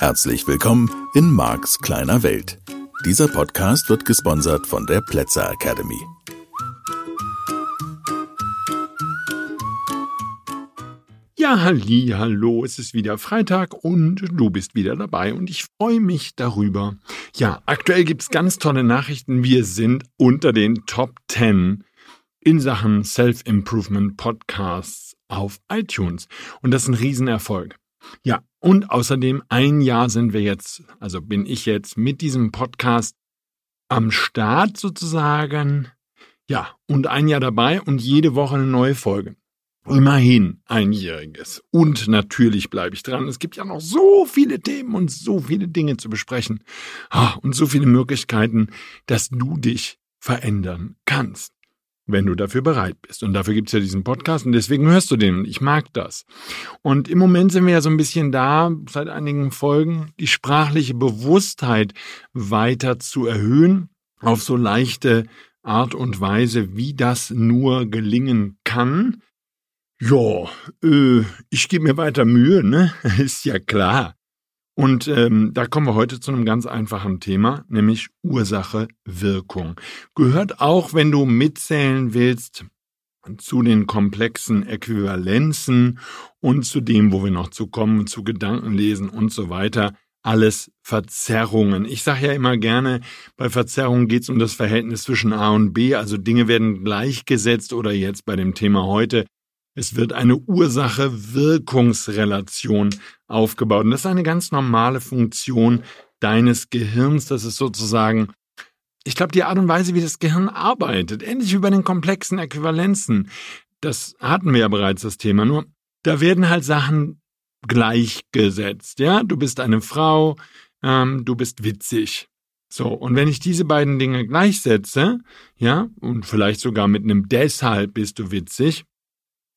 Herzlich willkommen in Marks kleiner Welt. Dieser Podcast wird gesponsert von der Plätzer Academy. Ja, halli, hallo, es ist wieder Freitag und du bist wieder dabei und ich freue mich darüber. Ja, aktuell gibt's ganz tolle Nachrichten. Wir sind unter den Top 10 in Sachen Self-Improvement Podcasts auf iTunes und das ist ein Riesenerfolg. Ja, und außerdem ein Jahr sind wir jetzt, also bin ich jetzt mit diesem Podcast am Start sozusagen. Ja, und ein Jahr dabei und jede Woche eine neue Folge. Immerhin einjähriges. Und natürlich bleibe ich dran. Es gibt ja noch so viele Themen und so viele Dinge zu besprechen. Ah, und so viele Möglichkeiten, dass du dich verändern kannst wenn du dafür bereit bist. Und dafür gibt's ja diesen Podcast und deswegen hörst du den. Ich mag das. Und im Moment sind wir ja so ein bisschen da, seit einigen Folgen, die sprachliche Bewusstheit weiter zu erhöhen, auf so leichte Art und Weise, wie das nur gelingen kann. Ja, äh, ich gebe mir weiter Mühe, ne? Ist ja klar. Und ähm, da kommen wir heute zu einem ganz einfachen Thema, nämlich Ursache Wirkung. Gehört auch, wenn du mitzählen willst, zu den komplexen Äquivalenzen und zu dem, wo wir noch zu kommen, zu Gedankenlesen und so weiter. Alles Verzerrungen. Ich sage ja immer gerne, bei Verzerrungen geht es um das Verhältnis zwischen A und B, also Dinge werden gleichgesetzt oder jetzt bei dem Thema heute es wird eine Ursache-Wirkungsrelation aufgebaut. Und das ist eine ganz normale Funktion deines Gehirns. Das ist sozusagen, ich glaube, die Art und Weise, wie das Gehirn arbeitet. Ähnlich wie bei den komplexen Äquivalenzen. Das hatten wir ja bereits das Thema. Nur, da werden halt Sachen gleichgesetzt. Ja, du bist eine Frau, ähm, du bist witzig. So, und wenn ich diese beiden Dinge gleichsetze, ja, und vielleicht sogar mit einem deshalb bist du witzig,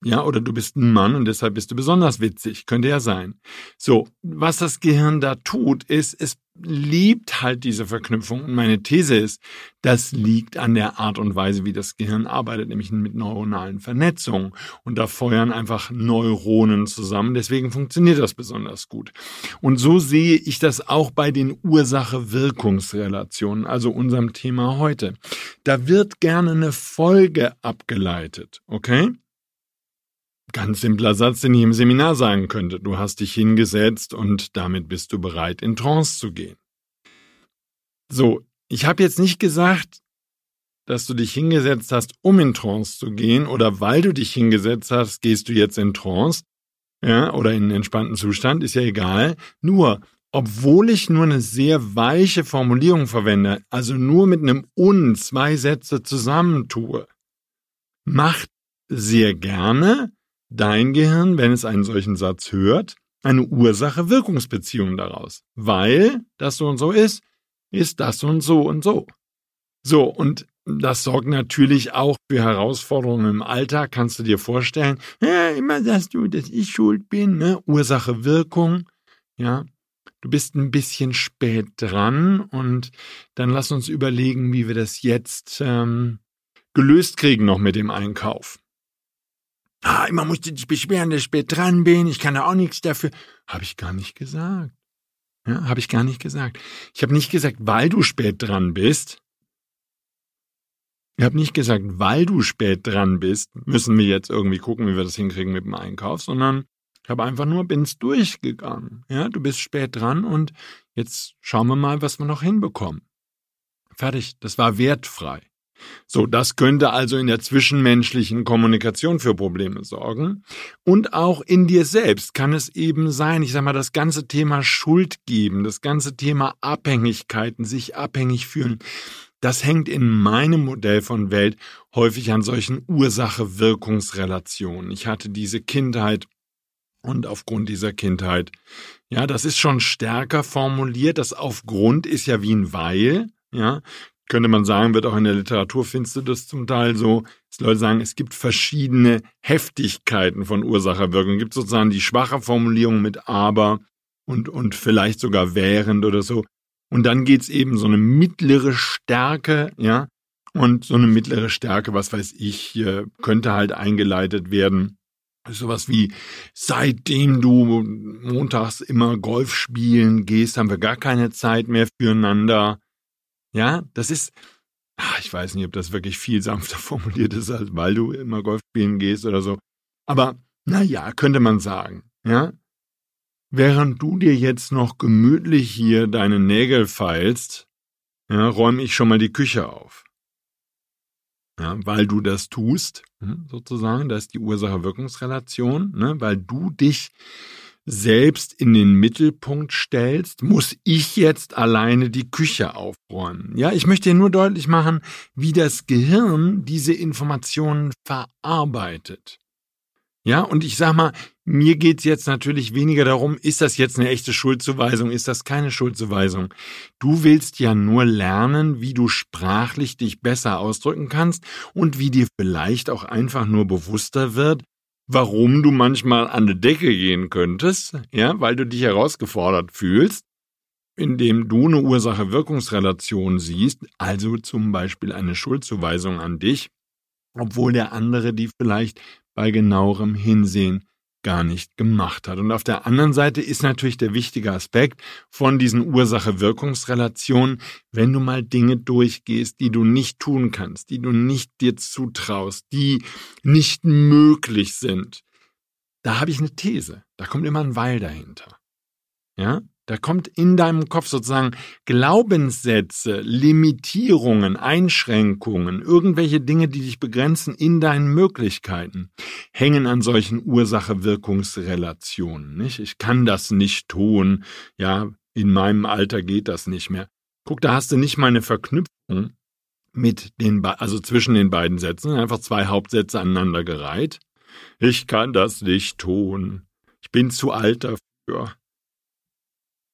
ja, oder du bist ein Mann und deshalb bist du besonders witzig. Könnte ja sein. So, was das Gehirn da tut, ist, es liebt halt diese Verknüpfung. Und meine These ist, das liegt an der Art und Weise, wie das Gehirn arbeitet, nämlich mit neuronalen Vernetzungen. Und da feuern einfach Neuronen zusammen. Deswegen funktioniert das besonders gut. Und so sehe ich das auch bei den Ursache-Wirkungsrelationen, also unserem Thema heute. Da wird gerne eine Folge abgeleitet, okay? Ganz simpler Satz, den ich im Seminar sagen könnte. Du hast dich hingesetzt und damit bist du bereit, in Trance zu gehen. So, ich habe jetzt nicht gesagt, dass du dich hingesetzt hast, um in Trance zu gehen, oder weil du dich hingesetzt hast, gehst du jetzt in Trance, ja, oder in einen entspannten Zustand, ist ja egal. Nur, obwohl ich nur eine sehr weiche Formulierung verwende, also nur mit einem und zwei Sätze zusammentue, macht sehr gerne dein Gehirn, wenn es einen solchen Satz hört, eine Ursache-Wirkungsbeziehung daraus. Weil das so und so ist, ist das und so und so. So, und das sorgt natürlich auch für Herausforderungen im Alltag. Kannst du dir vorstellen, ja, immer sagst du, dass ich schuld bin, ne? Ursache, Wirkung, ja. Du bist ein bisschen spät dran und dann lass uns überlegen, wie wir das jetzt ähm, gelöst kriegen noch mit dem Einkauf. Ah, immer musst du dich beschweren, dass ich spät dran bin, ich kann da auch nichts dafür. Habe ich gar nicht gesagt. Ja, habe ich gar nicht gesagt. Ich habe nicht gesagt, weil du spät dran bist. Ich habe nicht gesagt, weil du spät dran bist, müssen wir jetzt irgendwie gucken, wie wir das hinkriegen mit dem Einkauf, sondern ich habe einfach nur bin's durchgegangen. Ja, du bist spät dran und jetzt schauen wir mal, was wir noch hinbekommen. Fertig. Das war wertfrei. So, das könnte also in der zwischenmenschlichen Kommunikation für Probleme sorgen. Und auch in dir selbst kann es eben sein, ich sag mal, das ganze Thema Schuld geben, das ganze Thema Abhängigkeiten, sich abhängig fühlen, das hängt in meinem Modell von Welt häufig an solchen Ursache-Wirkungsrelationen. Ich hatte diese Kindheit und aufgrund dieser Kindheit, ja, das ist schon stärker formuliert. Das aufgrund ist ja wie ein Weil, ja könnte man sagen, wird auch in der Literatur findest du das zum Teil so, dass Leute sagen, es gibt verschiedene Heftigkeiten von Ursacherwirkung. Es gibt sozusagen die schwache Formulierung mit aber und, und vielleicht sogar während oder so. Und dann geht's eben so eine mittlere Stärke, ja, und so eine mittlere Stärke, was weiß ich, könnte halt eingeleitet werden Sowas wie, seitdem du montags immer Golf spielen gehst, haben wir gar keine Zeit mehr füreinander. Ja, das ist, ach, ich weiß nicht, ob das wirklich viel sanfter formuliert ist, als weil du immer Golf spielen gehst oder so. Aber, naja, könnte man sagen, ja. Während du dir jetzt noch gemütlich hier deine Nägel feilst, ja, räume ich schon mal die Küche auf. Ja, weil du das tust, hm, sozusagen, das ist die Ursache-Wirkungsrelation, ne, weil du dich selbst in den Mittelpunkt stellst, muss ich jetzt alleine die Küche aufräumen. Ja, ich möchte dir nur deutlich machen, wie das Gehirn diese Informationen verarbeitet. Ja, und ich sag mal, mir geht's jetzt natürlich weniger darum, ist das jetzt eine echte Schuldzuweisung, ist das keine Schuldzuweisung. Du willst ja nur lernen, wie du sprachlich dich besser ausdrücken kannst und wie dir vielleicht auch einfach nur bewusster wird, warum du manchmal an die Decke gehen könntest, ja, weil du dich herausgefordert fühlst, indem du eine Ursache-Wirkungsrelation siehst, also zum Beispiel eine Schuldzuweisung an dich, obwohl der andere die vielleicht bei genauerem Hinsehen gar nicht gemacht hat. Und auf der anderen Seite ist natürlich der wichtige Aspekt von diesen Ursache-Wirkungsrelationen, wenn du mal Dinge durchgehst, die du nicht tun kannst, die du nicht dir zutraust, die nicht möglich sind. Da habe ich eine These. Da kommt immer ein Weil dahinter. Ja? Da kommt in deinem Kopf sozusagen Glaubenssätze, Limitierungen, Einschränkungen, irgendwelche Dinge, die dich begrenzen in deinen Möglichkeiten, hängen an solchen Ursache-Wirkungsrelationen. Nicht? Ich kann das nicht tun. Ja, in meinem Alter geht das nicht mehr. Guck, da hast du nicht mal eine Verknüpfung mit den, also zwischen den beiden Sätzen, einfach zwei Hauptsätze aneinander gereiht. Ich kann das nicht tun. Ich bin zu alt dafür.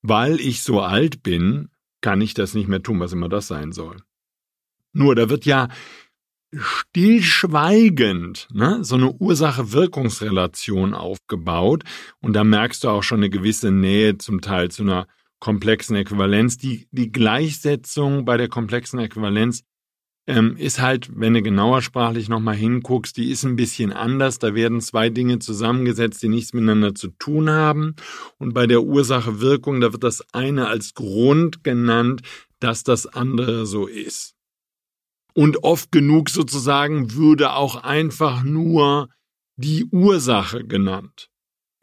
Weil ich so alt bin, kann ich das nicht mehr tun, was immer das sein soll. Nur, da wird ja stillschweigend ne, so eine Ursache-Wirkungsrelation aufgebaut und da merkst du auch schon eine gewisse Nähe zum Teil zu einer komplexen Äquivalenz. Die, die Gleichsetzung bei der komplexen Äquivalenz ähm, ist halt, wenn du genauer sprachlich nochmal hinguckst, die ist ein bisschen anders. Da werden zwei Dinge zusammengesetzt, die nichts miteinander zu tun haben. Und bei der Ursache-Wirkung, da wird das eine als Grund genannt, dass das andere so ist. Und oft genug sozusagen würde auch einfach nur die Ursache genannt.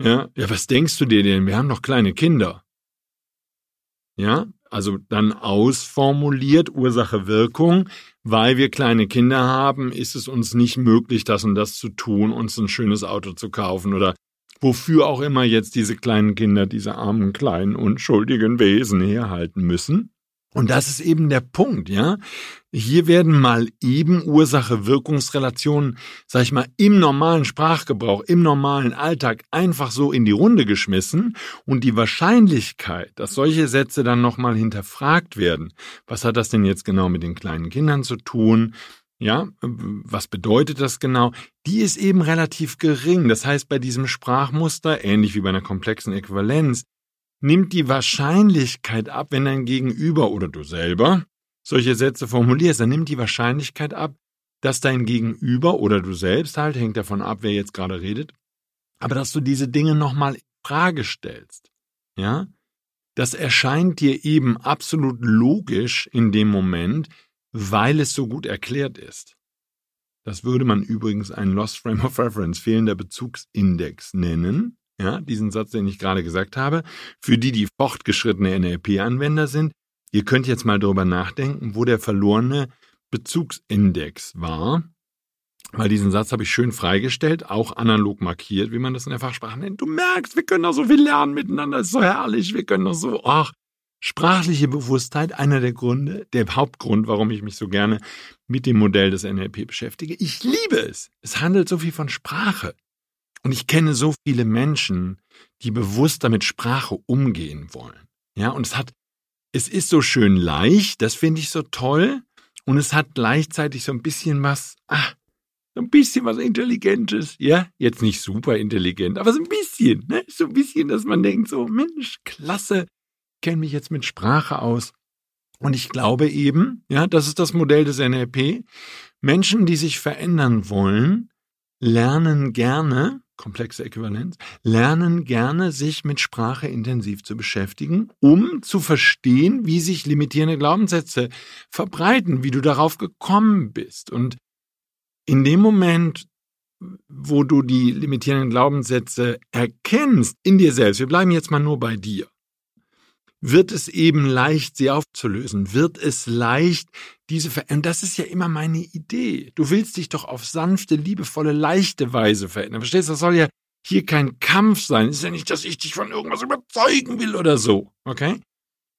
Ja, ja, was denkst du dir denn? Wir haben doch kleine Kinder. Ja, also dann ausformuliert Ursache Wirkung weil wir kleine Kinder haben, ist es uns nicht möglich, das und das zu tun, uns ein schönes Auto zu kaufen oder wofür auch immer jetzt diese kleinen Kinder, diese armen, kleinen, unschuldigen Wesen herhalten müssen. Und das ist eben der Punkt, ja. Hier werden mal eben Ursache-Wirkungsrelationen, sag ich mal, im normalen Sprachgebrauch, im normalen Alltag einfach so in die Runde geschmissen und die Wahrscheinlichkeit, dass solche Sätze dann nochmal hinterfragt werden, was hat das denn jetzt genau mit den kleinen Kindern zu tun? Ja, was bedeutet das genau? Die ist eben relativ gering. Das heißt, bei diesem Sprachmuster, ähnlich wie bei einer komplexen Äquivalenz, nimmt die Wahrscheinlichkeit ab, wenn dein Gegenüber oder du selber solche Sätze formulierst, dann nimmt die Wahrscheinlichkeit ab, dass dein Gegenüber oder du selbst halt, hängt davon ab, wer jetzt gerade redet, aber dass du diese Dinge nochmal in Frage stellst. Ja? Das erscheint dir eben absolut logisch in dem Moment, weil es so gut erklärt ist. Das würde man übrigens einen Lost Frame of Reference, fehlender Bezugsindex nennen ja, diesen Satz, den ich gerade gesagt habe, für die, die fortgeschrittene NLP-Anwender sind, ihr könnt jetzt mal darüber nachdenken, wo der verlorene Bezugsindex war. Weil diesen Satz habe ich schön freigestellt, auch analog markiert, wie man das in der Fachsprache nennt. Du merkst, wir können doch so viel lernen miteinander, ist so herrlich, wir können doch so, ach, sprachliche Bewusstheit, einer der Gründe, der Hauptgrund, warum ich mich so gerne mit dem Modell des NLP beschäftige. Ich liebe es. Es handelt so viel von Sprache. Und ich kenne so viele Menschen, die bewusster mit Sprache umgehen wollen. Ja, und es hat, es ist so schön leicht, das finde ich so toll. Und es hat gleichzeitig so ein bisschen was, ah, so ein bisschen was Intelligentes. Ja, jetzt nicht super intelligent, aber so ein bisschen, ne? So ein bisschen, dass man denkt, so, Mensch, klasse, kenne mich jetzt mit Sprache aus. Und ich glaube eben, ja, das ist das Modell des NLP. Menschen, die sich verändern wollen, lernen gerne komplexe Äquivalenz, lernen gerne, sich mit Sprache intensiv zu beschäftigen, um zu verstehen, wie sich limitierende Glaubenssätze verbreiten, wie du darauf gekommen bist. Und in dem Moment, wo du die limitierenden Glaubenssätze erkennst in dir selbst, wir bleiben jetzt mal nur bei dir, wird es eben leicht, sie aufzulösen, wird es leicht, diese Veränderung, das ist ja immer meine Idee. Du willst dich doch auf sanfte, liebevolle, leichte Weise verändern. Verstehst du? Das soll ja hier kein Kampf sein. Es ist ja nicht, dass ich dich von irgendwas überzeugen will oder so. Okay?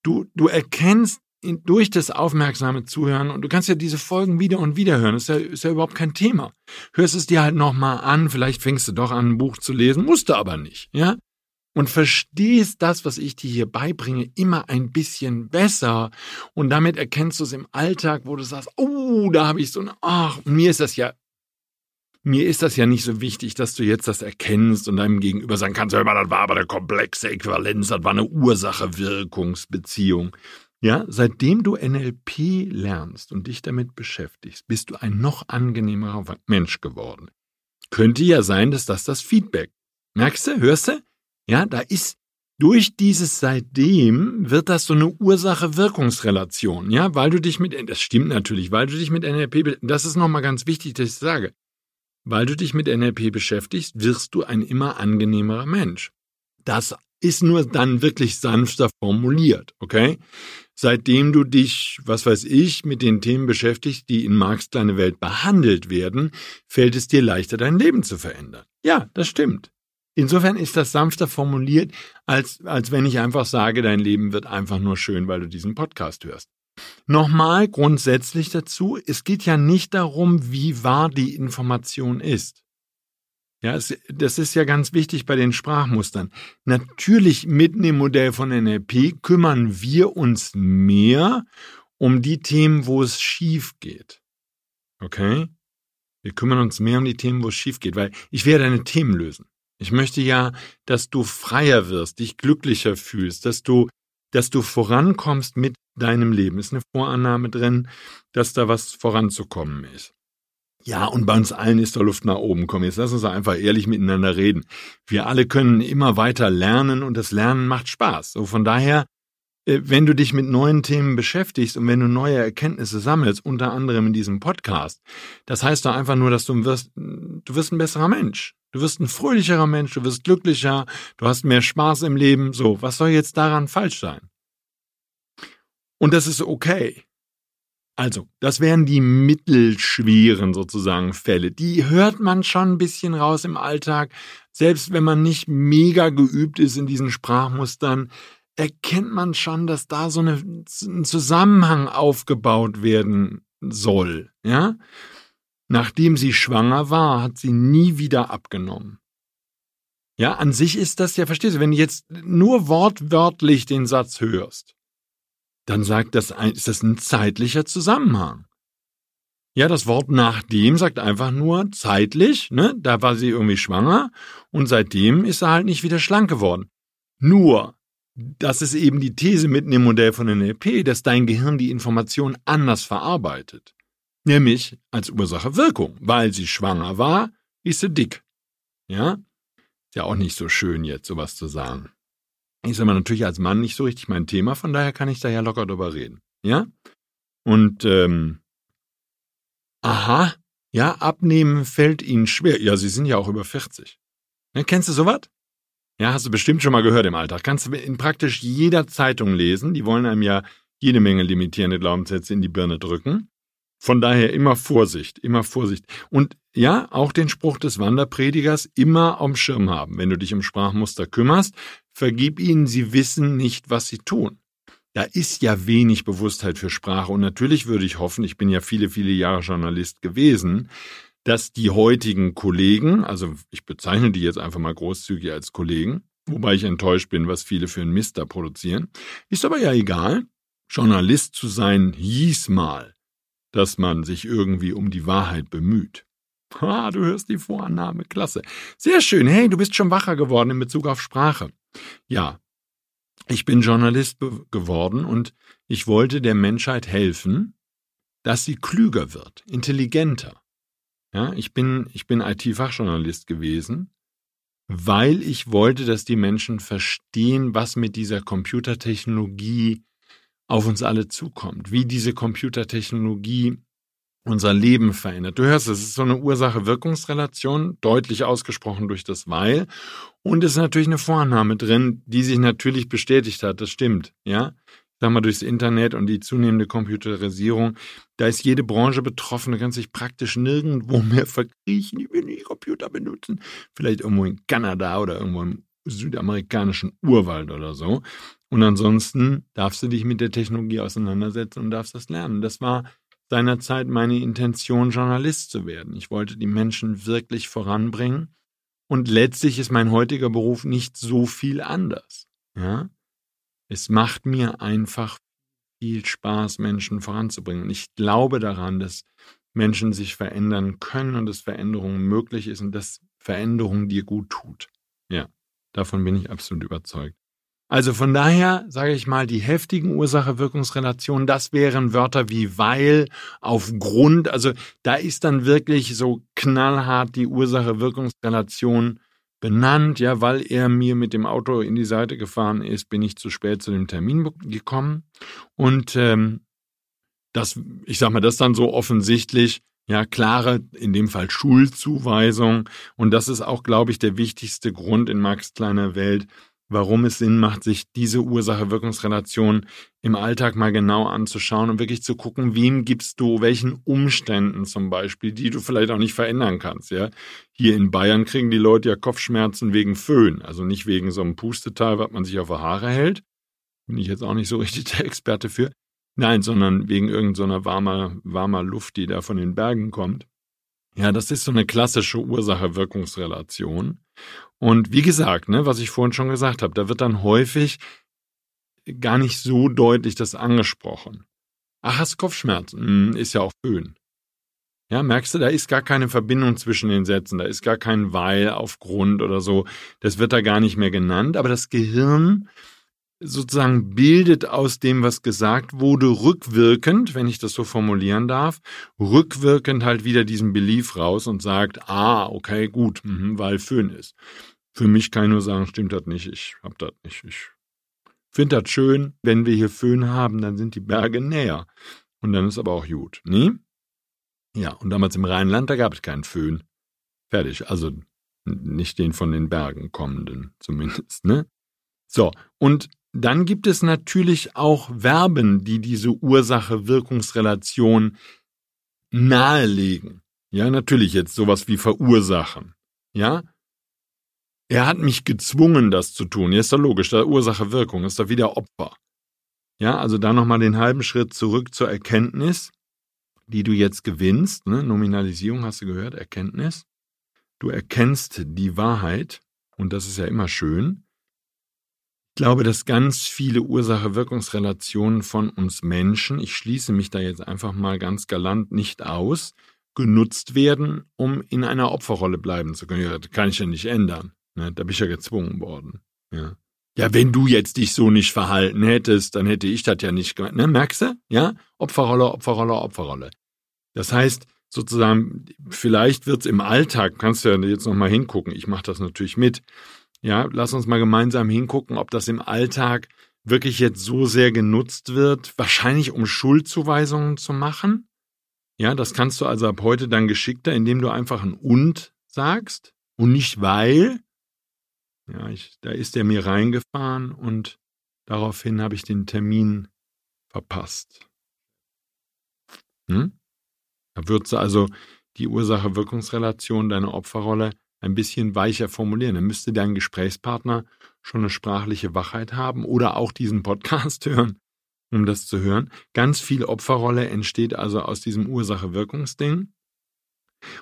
Du, du erkennst durch das aufmerksame Zuhören und du kannst ja diese Folgen wieder und wieder hören. Ist ja, ist ja überhaupt kein Thema. Hörst es dir halt nochmal an. Vielleicht fängst du doch an, ein Buch zu lesen. Musst du aber nicht. Ja? Und verstehst das, was ich dir hier beibringe, immer ein bisschen besser. Und damit erkennst du es im Alltag, wo du sagst, oh, da habe ich so eine, ach, mir ist das ja, mir ist das ja nicht so wichtig, dass du jetzt das erkennst und deinem Gegenüber sagen kannst, hör mal, das war aber eine komplexe Äquivalenz, das war eine Ursache-Wirkungsbeziehung. Ja, seitdem du NLP lernst und dich damit beschäftigst, bist du ein noch angenehmerer Mensch geworden. Könnte ja sein, dass das das Feedback. Merkst du, hörst du? Ja, da ist durch dieses seitdem wird das so eine Ursache-Wirkungsrelation, ja, weil du dich mit, das stimmt natürlich, weil du dich mit NLP, das ist nochmal ganz wichtig, dass ich sage, weil du dich mit NLP beschäftigst, wirst du ein immer angenehmerer Mensch. Das ist nur dann wirklich sanfter formuliert, okay? Seitdem du dich, was weiß ich, mit den Themen beschäftigst, die in Marx kleine Welt behandelt werden, fällt es dir leichter, dein Leben zu verändern. Ja, das stimmt. Insofern ist das sanfter formuliert, als, als wenn ich einfach sage, dein Leben wird einfach nur schön, weil du diesen Podcast hörst. Nochmal grundsätzlich dazu, es geht ja nicht darum, wie wahr die Information ist. Ja, es, das ist ja ganz wichtig bei den Sprachmustern. Natürlich mitten im Modell von NLP kümmern wir uns mehr um die Themen, wo es schief geht. Okay? Wir kümmern uns mehr um die Themen, wo es schief geht, weil ich werde deine Themen lösen. Ich möchte ja, dass du freier wirst, dich glücklicher fühlst, dass du, dass du vorankommst mit deinem Leben. Ist eine Vorannahme drin, dass da was voranzukommen ist. Ja, und bei uns allen ist da Luft nach oben. Komm, jetzt lass uns einfach ehrlich miteinander reden. Wir alle können immer weiter lernen und das Lernen macht Spaß. So von daher äh, wenn du dich mit neuen Themen beschäftigst und wenn du neue Erkenntnisse sammelst, unter anderem in diesem Podcast, das heißt doch einfach nur, dass du wirst, du wirst ein besserer Mensch. Du wirst ein fröhlicherer Mensch, du wirst glücklicher, du hast mehr Spaß im Leben. So, was soll jetzt daran falsch sein? Und das ist okay. Also, das wären die mittelschweren sozusagen Fälle. Die hört man schon ein bisschen raus im Alltag. Selbst wenn man nicht mega geübt ist in diesen Sprachmustern, erkennt man schon, dass da so eine, ein Zusammenhang aufgebaut werden soll. Ja? Nachdem sie schwanger war, hat sie nie wieder abgenommen. Ja, an sich ist das ja, verstehst du, wenn du jetzt nur wortwörtlich den Satz hörst, dann sagt das, ist das ein zeitlicher Zusammenhang. Ja, das Wort nachdem sagt einfach nur zeitlich, ne, da war sie irgendwie schwanger und seitdem ist sie halt nicht wieder schlank geworden. Nur, das ist eben die These mitten im Modell von NLP, dass dein Gehirn die Information anders verarbeitet. Nämlich als Ursache-Wirkung. Weil sie schwanger war, ist sie dick. Ja? Ist ja auch nicht so schön jetzt, sowas zu sagen. Ist aber natürlich als Mann nicht so richtig mein Thema, von daher kann ich da ja locker drüber reden. Ja? Und, ähm, aha, ja, abnehmen fällt ihnen schwer. Ja, sie sind ja auch über 40. Ne, kennst du sowas? Ja, hast du bestimmt schon mal gehört im Alltag. Kannst du in praktisch jeder Zeitung lesen. Die wollen einem ja jede Menge limitierende Glaubenssätze in die Birne drücken. Von daher immer Vorsicht, immer Vorsicht. Und ja, auch den Spruch des Wanderpredigers immer am Schirm haben. Wenn du dich um Sprachmuster kümmerst, vergib ihnen, sie wissen nicht, was sie tun. Da ist ja wenig Bewusstheit für Sprache und natürlich würde ich hoffen, ich bin ja viele, viele Jahre Journalist gewesen, dass die heutigen Kollegen, also ich bezeichne die jetzt einfach mal großzügig als Kollegen, wobei ich enttäuscht bin, was viele für einen Mist da produzieren, ist aber ja egal. Journalist zu sein hieß mal, dass man sich irgendwie um die Wahrheit bemüht. Ah, du hörst die Vorannahme, klasse. Sehr schön, hey, du bist schon wacher geworden in Bezug auf Sprache. Ja, ich bin Journalist geworden und ich wollte der Menschheit helfen, dass sie klüger wird, intelligenter. Ja, ich bin, ich bin IT-Fachjournalist gewesen weil ich wollte, dass die Menschen verstehen, was mit dieser Computertechnologie auf uns alle zukommt, wie diese Computertechnologie unser Leben verändert. Du hörst, es ist so eine Ursache-Wirkungsrelation, deutlich ausgesprochen durch das Weil. Und es ist natürlich eine Vorannahme drin, die sich natürlich bestätigt hat. Das stimmt, ja. Sag mal, durchs Internet und die zunehmende Computerisierung, da ist jede Branche betroffen, da kann sich praktisch nirgendwo mehr verkriechen. Ich will nicht Computer benutzen. Vielleicht irgendwo in Kanada oder irgendwo im südamerikanischen Urwald oder so. Und ansonsten darfst du dich mit der Technologie auseinandersetzen und darfst das lernen. Das war seinerzeit meine Intention, Journalist zu werden. Ich wollte die Menschen wirklich voranbringen. Und letztlich ist mein heutiger Beruf nicht so viel anders. Ja? Es macht mir einfach viel Spaß, Menschen voranzubringen. Und ich glaube daran, dass Menschen sich verändern können und dass Veränderung möglich ist und dass Veränderung dir gut tut. Ja, davon bin ich absolut überzeugt. Also von daher sage ich mal, die heftigen Ursache-Wirkungsrelationen, das wären Wörter wie weil, aufgrund, also da ist dann wirklich so knallhart die Ursache-Wirkungsrelation benannt, ja, weil er mir mit dem Auto in die Seite gefahren ist, bin ich zu spät zu dem Termin gekommen. Und ähm, das, ich sag mal, das dann so offensichtlich, ja, klare, in dem Fall Schulzuweisung. Und das ist auch, glaube ich, der wichtigste Grund in Max kleiner Welt, warum es Sinn macht, sich diese Ursache-Wirkungsrelation im Alltag mal genau anzuschauen und wirklich zu gucken, wem gibst du, welchen Umständen zum Beispiel, die du vielleicht auch nicht verändern kannst. Ja, hier in Bayern kriegen die Leute ja Kopfschmerzen wegen Föhn, also nicht wegen so einem Pusteteil, was man sich auf die Haare hält. Bin ich jetzt auch nicht so richtig der Experte für. Nein, sondern wegen irgendeiner so warmer, warmer Luft, die da von den Bergen kommt. Ja, das ist so eine klassische Ursache-Wirkungsrelation. Und wie gesagt, ne, was ich vorhin schon gesagt habe, da wird dann häufig gar nicht so deutlich das angesprochen. Ach, hast Kopfschmerzen? Hm, ist ja auch Föhn. Ja, merkst du, da ist gar keine Verbindung zwischen den Sätzen, da ist gar kein Weil aufgrund oder so. Das wird da gar nicht mehr genannt, aber das Gehirn sozusagen bildet aus dem, was gesagt wurde, rückwirkend, wenn ich das so formulieren darf, rückwirkend halt wieder diesen Belief raus und sagt, ah, okay, gut, mh, weil Föhn ist. Für mich kann ich nur sagen, stimmt das nicht, ich hab das nicht. Ich finde das schön, wenn wir hier Föhn haben, dann sind die Berge näher. Und dann ist aber auch gut, ne? Ja, und damals im Rheinland, da gab es keinen Föhn. Fertig, also nicht den von den Bergen kommenden zumindest, ne? So, und dann gibt es natürlich auch Verben, die diese Ursache-Wirkungsrelation nahelegen. Ja, natürlich jetzt sowas wie verursachen. Ja? Er hat mich gezwungen, das zu tun. Ja, ist doch logisch, da Ursache-Wirkung, ist doch wieder Opfer. Ja, also da nochmal den halben Schritt zurück zur Erkenntnis, die du jetzt gewinnst. Ne? Nominalisierung hast du gehört, Erkenntnis. Du erkennst die Wahrheit, und das ist ja immer schön glaube, dass ganz viele Ursache-Wirkungsrelationen von uns Menschen, ich schließe mich da jetzt einfach mal ganz galant nicht aus, genutzt werden, um in einer Opferrolle bleiben zu können. Ja, das kann ich ja nicht ändern. Ne? Da bin ich ja gezwungen worden. Ja. ja, wenn du jetzt dich so nicht verhalten hättest, dann hätte ich das ja nicht gemacht. Ne? Merkst du? Ja, Opferrolle, Opferrolle, Opferrolle. Das heißt, sozusagen, vielleicht wird's im Alltag, kannst du ja jetzt nochmal hingucken, ich mache das natürlich mit, ja, lass uns mal gemeinsam hingucken, ob das im Alltag wirklich jetzt so sehr genutzt wird, wahrscheinlich um Schuldzuweisungen zu machen. Ja, das kannst du also ab heute dann geschickter, indem du einfach ein und sagst und nicht weil. Ja, ich, da ist er mir reingefahren und daraufhin habe ich den Termin verpasst. Hm? Da würdest du also die Ursache-Wirkungsrelation, deine Opferrolle ein bisschen weicher formulieren. Dann müsste dein Gesprächspartner schon eine sprachliche Wachheit haben oder auch diesen Podcast hören, um das zu hören. Ganz viel Opferrolle entsteht also aus diesem Ursache-Wirkungsding.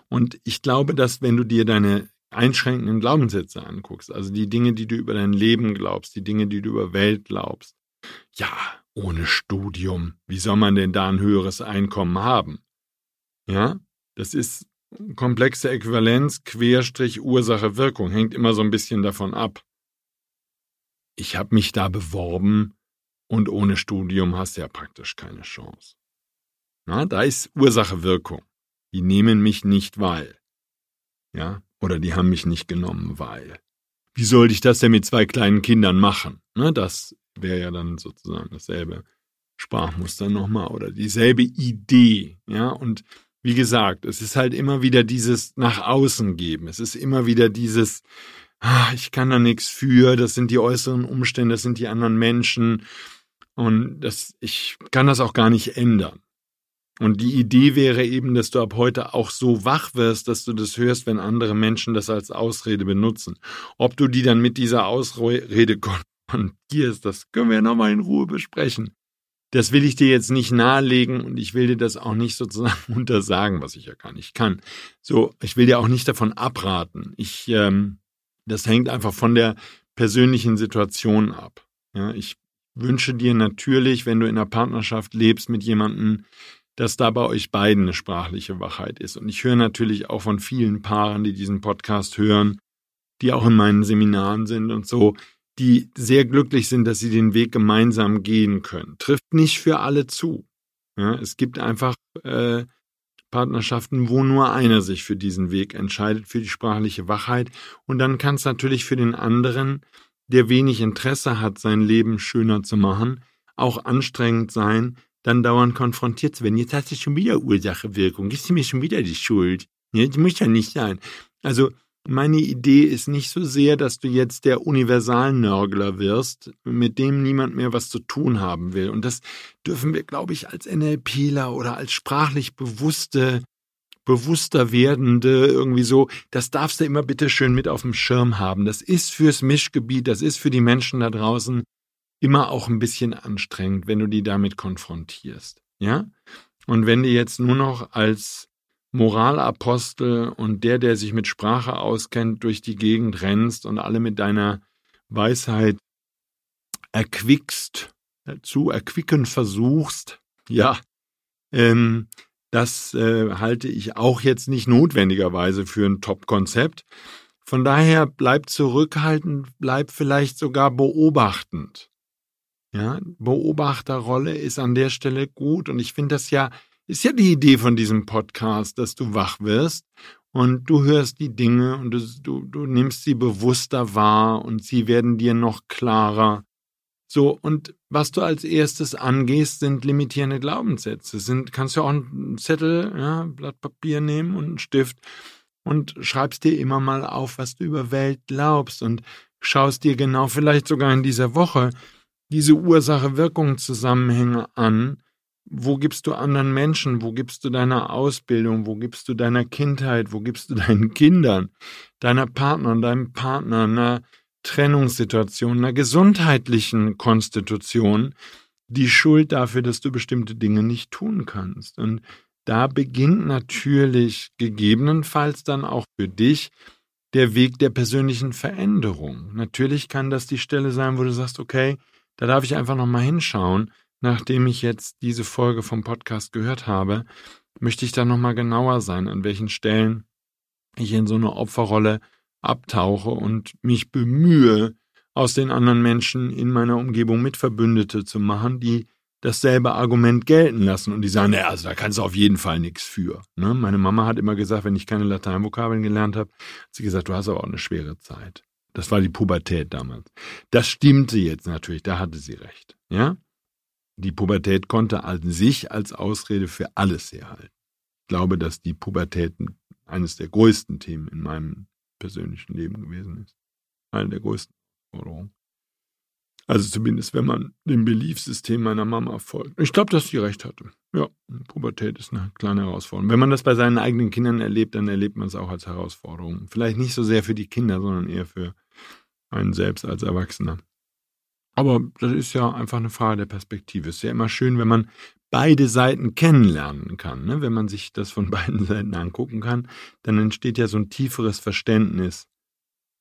Und ich glaube, dass wenn du dir deine einschränkenden Glaubenssätze anguckst, also die Dinge, die du über dein Leben glaubst, die Dinge, die du über Welt glaubst, ja, ohne Studium, wie soll man denn da ein höheres Einkommen haben? Ja, das ist komplexe Äquivalenz, Querstrich, Ursache, Wirkung, hängt immer so ein bisschen davon ab. Ich habe mich da beworben und ohne Studium hast du ja praktisch keine Chance. Na, da ist Ursache, Wirkung. Die nehmen mich nicht, weil. Ja, oder die haben mich nicht genommen, weil. wie sollte ich das denn mit zwei kleinen Kindern machen? Ne, das wäre ja dann sozusagen dasselbe Sprachmuster nochmal oder dieselbe Idee. Ja, und wie gesagt, es ist halt immer wieder dieses nach außen geben. Es ist immer wieder dieses, ah, ich kann da nichts für, das sind die äußeren Umstände, das sind die anderen Menschen und das, ich kann das auch gar nicht ändern. Und die Idee wäre eben, dass du ab heute auch so wach wirst, dass du das hörst, wenn andere Menschen das als Ausrede benutzen. Ob du die dann mit dieser Ausrede konfrontierst, das können wir nochmal in Ruhe besprechen. Das will ich dir jetzt nicht nahelegen und ich will dir das auch nicht sozusagen untersagen, was ich ja gar nicht kann. So, ich will dir auch nicht davon abraten. Ich, ähm, das hängt einfach von der persönlichen Situation ab. Ja, ich wünsche dir natürlich, wenn du in einer Partnerschaft lebst mit jemandem, dass da bei euch beiden eine sprachliche Wachheit ist. Und ich höre natürlich auch von vielen Paaren, die diesen Podcast hören, die auch in meinen Seminaren sind und so, die sehr glücklich sind, dass sie den Weg gemeinsam gehen können. Trifft nicht für alle zu. Ja, es gibt einfach äh, Partnerschaften, wo nur einer sich für diesen Weg entscheidet, für die sprachliche Wachheit. Und dann kann es natürlich für den anderen, der wenig Interesse hat, sein Leben schöner zu machen, auch anstrengend sein, dann dauernd konfrontiert zu werden. Jetzt hast du schon wieder Ursache-Wirkung, gibst du mir schon wieder die Schuld. Das muss ja nicht sein. Also meine Idee ist nicht so sehr, dass du jetzt der Universalnörgler wirst, mit dem niemand mehr was zu tun haben will. Und das dürfen wir, glaube ich, als NLPler oder als sprachlich bewusste, bewusster werdende irgendwie so, das darfst du immer bitte schön mit auf dem Schirm haben. Das ist fürs Mischgebiet, das ist für die Menschen da draußen immer auch ein bisschen anstrengend, wenn du die damit konfrontierst. Ja? Und wenn du jetzt nur noch als Moralapostel und der, der sich mit Sprache auskennt, durch die Gegend rennst und alle mit deiner Weisheit erquickst, zu erquicken versuchst, ja, ähm, das äh, halte ich auch jetzt nicht notwendigerweise für ein Top-Konzept. Von daher bleib zurückhaltend, bleib vielleicht sogar beobachtend. Ja, Beobachterrolle ist an der Stelle gut und ich finde das ja, ist ja die Idee von diesem Podcast, dass du wach wirst und du hörst die Dinge und du, du, du nimmst sie bewusster wahr und sie werden dir noch klarer. So, und was du als erstes angehst, sind limitierende Glaubenssätze. Sind, kannst du auch einen Zettel, ja, Blatt Papier nehmen und einen Stift und schreibst dir immer mal auf, was du über Welt glaubst und schaust dir genau, vielleicht sogar in dieser Woche, diese Ursache-Wirkung-Zusammenhänge an. Wo gibst du anderen Menschen? Wo gibst du deiner Ausbildung? Wo gibst du deiner Kindheit? Wo gibst du deinen Kindern, deiner Partner, deinem Partner, einer Trennungssituation, einer gesundheitlichen Konstitution die Schuld dafür, dass du bestimmte Dinge nicht tun kannst? Und da beginnt natürlich gegebenenfalls dann auch für dich der Weg der persönlichen Veränderung. Natürlich kann das die Stelle sein, wo du sagst, okay, da darf ich einfach nochmal hinschauen. Nachdem ich jetzt diese Folge vom Podcast gehört habe, möchte ich da nochmal genauer sein, an welchen Stellen ich in so eine Opferrolle abtauche und mich bemühe, aus den anderen Menschen in meiner Umgebung Mitverbündete zu machen, die dasselbe Argument gelten lassen und die sagen, naja, also da kannst du auf jeden Fall nichts für. Ne? Meine Mama hat immer gesagt, wenn ich keine Lateinvokabeln gelernt habe, hat sie gesagt, du hast aber auch eine schwere Zeit. Das war die Pubertät damals. Das stimmte jetzt natürlich, da hatte sie recht. Ja? Die Pubertät konnte an sich als Ausrede für alles herhalten. Ich glaube, dass die Pubertät eines der größten Themen in meinem persönlichen Leben gewesen ist. Eine der größten Forderungen. Also zumindest, wenn man dem Beliefssystem meiner Mama folgt. Ich glaube, dass sie recht hatte. Ja, Pubertät ist eine kleine Herausforderung. Wenn man das bei seinen eigenen Kindern erlebt, dann erlebt man es auch als Herausforderung. Vielleicht nicht so sehr für die Kinder, sondern eher für einen selbst als Erwachsener. Aber das ist ja einfach eine Frage der Perspektive. Es ist ja immer schön, wenn man beide Seiten kennenlernen kann. Ne? Wenn man sich das von beiden Seiten angucken kann, dann entsteht ja so ein tieferes Verständnis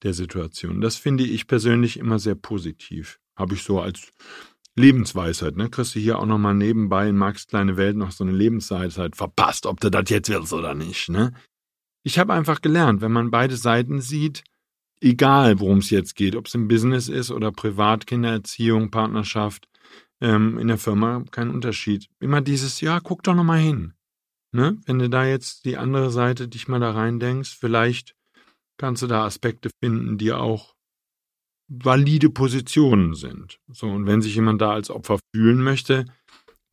der Situation. Das finde ich persönlich immer sehr positiv. Habe ich so als Lebensweisheit. Ne? Kriegst du hier auch nochmal nebenbei in Marx kleine Welt noch so eine Lebensweisheit verpasst, ob du das jetzt willst oder nicht. Ne? Ich habe einfach gelernt, wenn man beide Seiten sieht, egal worum es jetzt geht, ob es im Business ist oder privat, Kindererziehung, Partnerschaft, ähm, in der Firma, kein Unterschied. Immer dieses, ja, guck doch nochmal hin. Ne? Wenn du da jetzt die andere Seite dich mal da rein denkst, vielleicht kannst du da Aspekte finden, die auch valide Positionen sind. So, und wenn sich jemand da als Opfer fühlen möchte,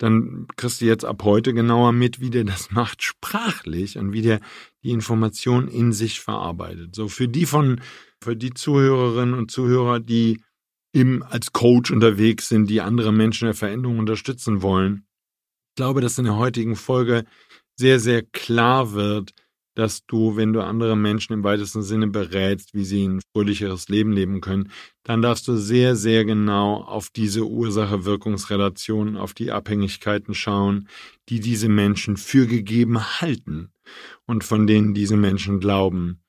dann kriegst du jetzt ab heute genauer mit, wie der das macht sprachlich und wie der die Information in sich verarbeitet. So für die von, für die Zuhörerinnen und Zuhörer, die eben als Coach unterwegs sind, die andere Menschen der Veränderung unterstützen wollen. Ich glaube, dass in der heutigen Folge sehr, sehr klar wird, dass du, wenn du andere Menschen im weitesten Sinne berätst, wie sie ein fröhlicheres Leben leben können, dann darfst du sehr, sehr genau auf diese Ursache-Wirkungsrelation, auf die Abhängigkeiten schauen, die diese Menschen für gegeben halten und von denen diese Menschen glauben,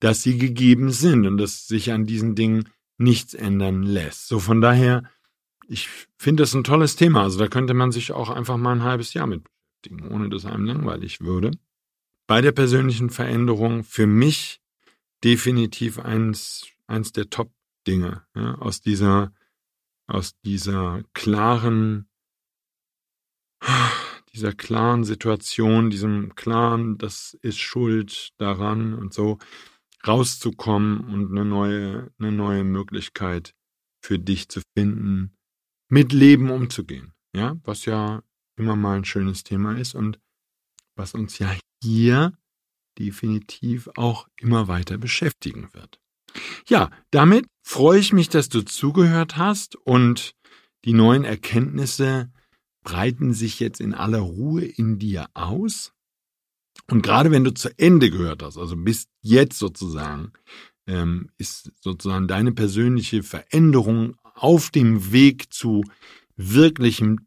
dass sie gegeben sind und dass sich an diesen Dingen nichts ändern lässt. So von daher, ich finde das ein tolles Thema. Also da könnte man sich auch einfach mal ein halbes Jahr mit beschäftigen, ohne dass einem langweilig würde bei der persönlichen Veränderung für mich definitiv eins, eins der Top-Dinge, ja, aus dieser, aus dieser klaren, dieser klaren Situation, diesem klaren, das ist Schuld daran und so rauszukommen und eine neue, eine neue Möglichkeit für dich zu finden, mit Leben umzugehen. Ja, was ja immer mal ein schönes Thema ist und was uns ja hier definitiv auch immer weiter beschäftigen wird. Ja, damit freue ich mich, dass du zugehört hast und die neuen Erkenntnisse breiten sich jetzt in aller Ruhe in dir aus. Und gerade wenn du zu Ende gehört hast, also bis jetzt sozusagen, ähm, ist sozusagen deine persönliche Veränderung auf dem Weg zu wirklichem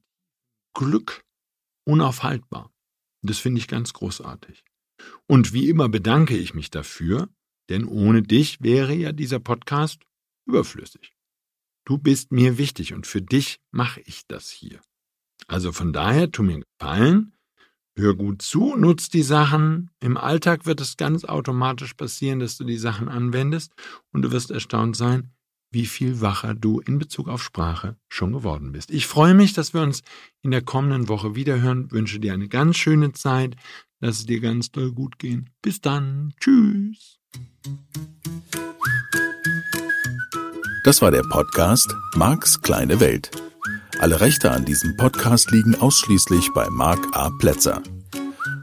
Glück unaufhaltbar. Das finde ich ganz großartig. Und wie immer bedanke ich mich dafür, denn ohne dich wäre ja dieser Podcast überflüssig. Du bist mir wichtig und für dich mache ich das hier. Also von daher, tu mir Gefallen, hör gut zu, nutz die Sachen. Im Alltag wird es ganz automatisch passieren, dass du die Sachen anwendest und du wirst erstaunt sein, wie viel wacher du in Bezug auf Sprache schon geworden bist. Ich freue mich, dass wir uns in der kommenden Woche wiederhören, wünsche dir eine ganz schöne Zeit, lass es dir ganz doll gut gehen. Bis dann, tschüss. Das war der Podcast Marks kleine Welt. Alle Rechte an diesem Podcast liegen ausschließlich bei Mark A. Plätzer.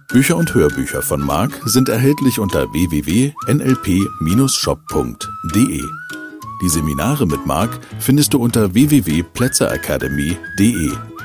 Bücher und Hörbücher von Mark sind erhältlich unter www.nlp-shop.de. Die Seminare mit Marc findest du unter www.plätzeracademy.de.